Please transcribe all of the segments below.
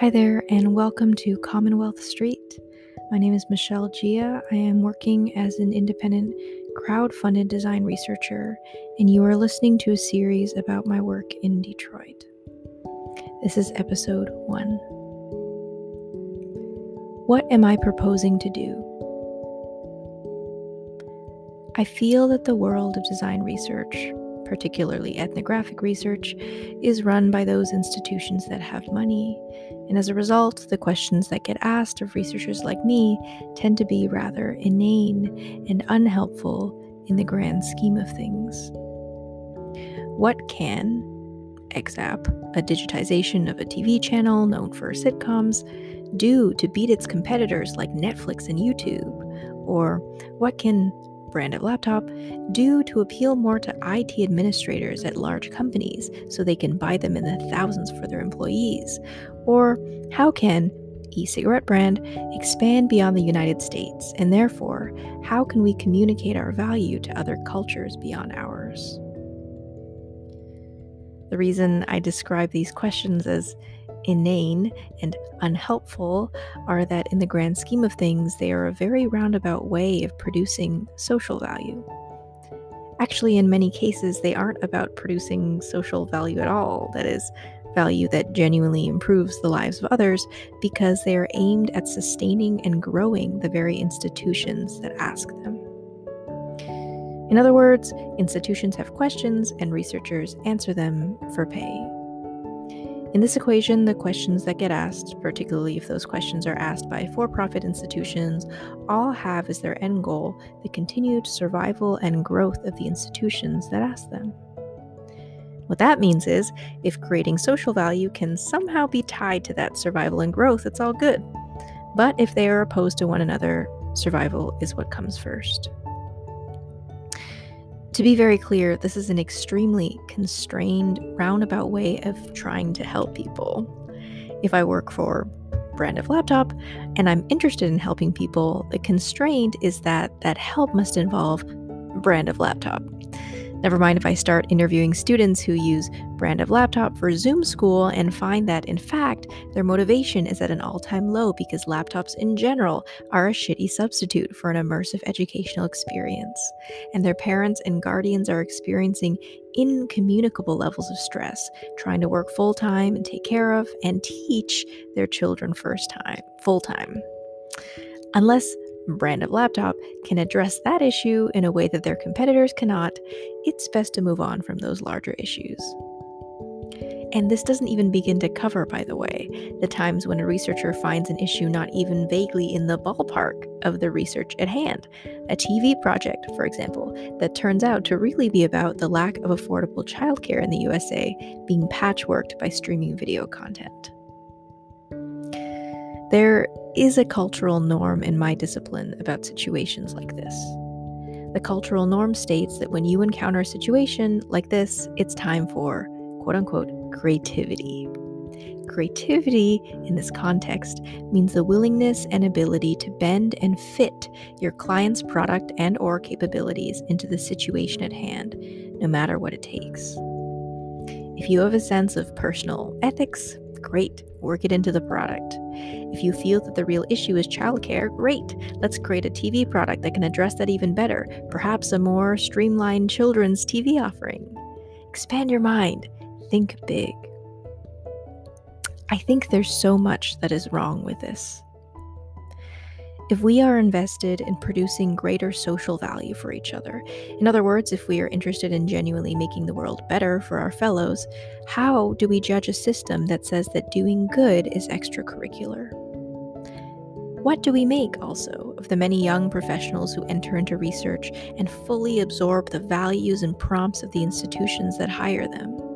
Hi there, and welcome to Commonwealth Street. My name is Michelle Gia. I am working as an independent crowd-funded design researcher, and you are listening to a series about my work in Detroit. This is episode one. What am I proposing to do? I feel that the world of design research, particularly ethnographic research, is run by those institutions that have money, and as a result, the questions that get asked of researchers like me tend to be rather inane and unhelpful in the grand scheme of things. What can XApp, a digitization of a TV channel known for sitcoms, do to beat its competitors like Netflix and YouTube? Or what can brand of laptop do to appeal more to IT administrators at large companies so they can buy them in the thousands for their employees? Or how can e cigarette brand expand beyond the United States? And therefore, how can we communicate our value to other cultures beyond ours? The reason I describe these questions as inane and unhelpful are that, in the grand scheme of things, they are a very roundabout way of producing social value. Actually, in many cases, they aren't about producing social value at all. That is, value that genuinely improves the lives of others because they are aimed at sustaining and growing the very institutions that ask them. In other words, institutions have questions and researchers answer them for pay. In this equation, the questions that get asked, particularly if those questions are asked by for profit institutions, all have as their end goal the continued survival and growth of the institutions that ask them. What that means is, if creating social value can somehow be tied to that survival and growth, it's all good. But if they are opposed to one another, survival is what comes first. To be very clear, this is an extremely constrained, roundabout way of trying to help people. If I work for brand of laptop and I'm interested in helping people, the constraint is that that help must involve brand of laptop. Never mind if I start interviewing students who use brand of laptop for Zoom school and find that, in fact, their motivation is at an all time low because laptops in general are a shitty substitute for an immersive educational experience. And their parents and guardians are experiencing incommunicable levels of stress, trying to work full time and take care of and teach their children first time, full time. Unless brand of laptop can address that issue in a way that their competitors cannot, it's best to move on from those larger issues. And this doesn't even begin to cover, by the way, the times when a researcher finds an issue not even vaguely in the ballpark of the research at hand. A TV project, for example, that turns out to really be about the lack of affordable childcare in the USA being patchworked by streaming video content. There is a cultural norm in my discipline about situations like this. The cultural norm states that when you encounter a situation like this, it's time for quote unquote creativity. Creativity in this context means the willingness and ability to bend and fit your client's product and or capabilities into the situation at hand, no matter what it takes. If you have a sense of personal ethics, great, work it into the product. If you feel that the real issue is childcare, great. Let's create a TV product that can address that even better, perhaps a more streamlined children's TV offering. Expand your mind, think big. I think there's so much that is wrong with this. If we are invested in producing greater social value for each other, in other words, if we are interested in genuinely making the world better for our fellows, how do we judge a system that says that doing good is extracurricular? What do we make also of the many young professionals who enter into research and fully absorb the values and prompts of the institutions that hire them?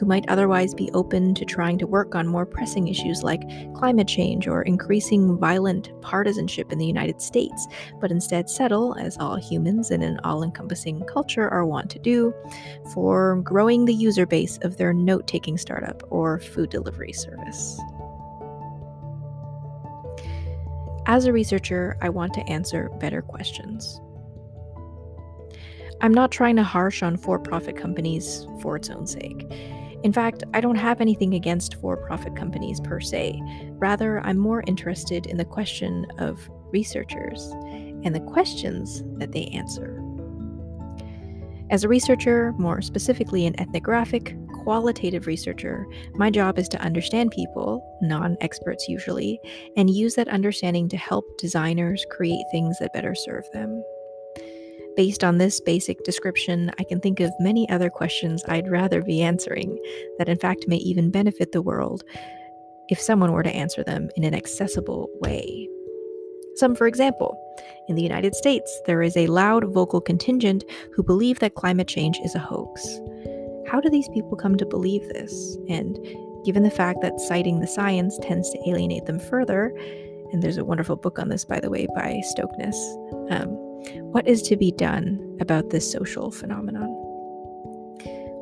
Who might otherwise be open to trying to work on more pressing issues like climate change or increasing violent partisanship in the United States, but instead settle, as all humans in an all encompassing culture are wont to do, for growing the user base of their note taking startup or food delivery service. As a researcher, I want to answer better questions. I'm not trying to harsh on for profit companies for its own sake. In fact, I don't have anything against for profit companies per se. Rather, I'm more interested in the question of researchers and the questions that they answer. As a researcher, more specifically an ethnographic, qualitative researcher, my job is to understand people, non experts usually, and use that understanding to help designers create things that better serve them. Based on this basic description, I can think of many other questions I'd rather be answering that, in fact, may even benefit the world if someone were to answer them in an accessible way. Some, for example, in the United States, there is a loud vocal contingent who believe that climate change is a hoax. How do these people come to believe this? And given the fact that citing the science tends to alienate them further, and there's a wonderful book on this, by the way, by Stoknes, um, what is to be done about this social phenomenon?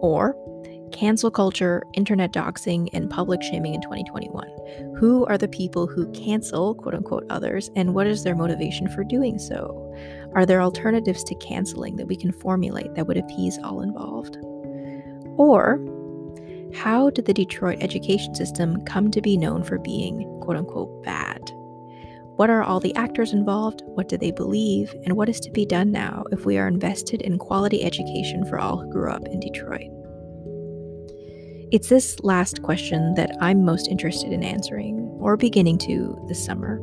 Or cancel culture, internet doxing, and public shaming in 2021. Who are the people who cancel, quote unquote, others, and what is their motivation for doing so? Are there alternatives to canceling that we can formulate that would appease all involved? Or, how did the Detroit education system come to be known for being, quote unquote, bad? What are all the actors involved? What do they believe? And what is to be done now if we are invested in quality education for all who grew up in Detroit? It's this last question that I'm most interested in answering, or beginning to, this summer.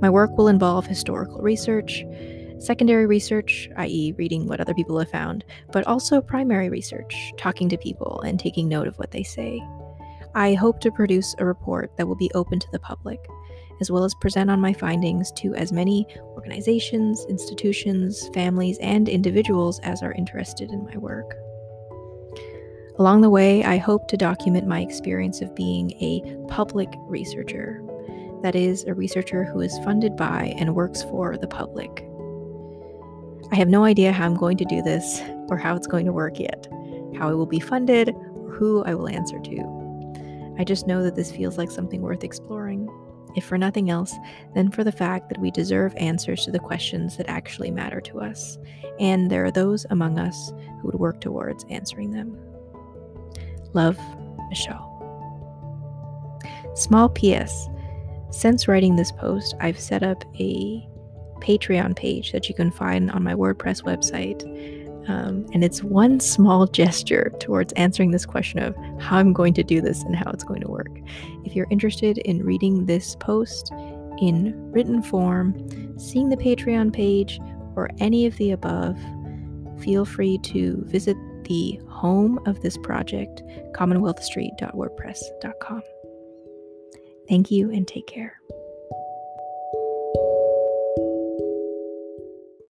My work will involve historical research, secondary research, i.e., reading what other people have found, but also primary research, talking to people and taking note of what they say. I hope to produce a report that will be open to the public, as well as present on my findings to as many organizations, institutions, families, and individuals as are interested in my work. Along the way, I hope to document my experience of being a public researcher, that is, a researcher who is funded by and works for the public. I have no idea how I'm going to do this or how it's going to work yet, how I will be funded, or who I will answer to. I just know that this feels like something worth exploring if for nothing else, then for the fact that we deserve answers to the questions that actually matter to us, and there are those among us who would work towards answering them. Love, Michelle. Small PS Since writing this post, I've set up a Patreon page that you can find on my WordPress website um, and it's one small gesture towards answering this question of how I'm going to do this and how it's going to work. If you're interested in reading this post in written form, seeing the Patreon page, or any of the above, feel free to visit the home of this project, commonwealthstreet.wordpress.com. Thank you and take care.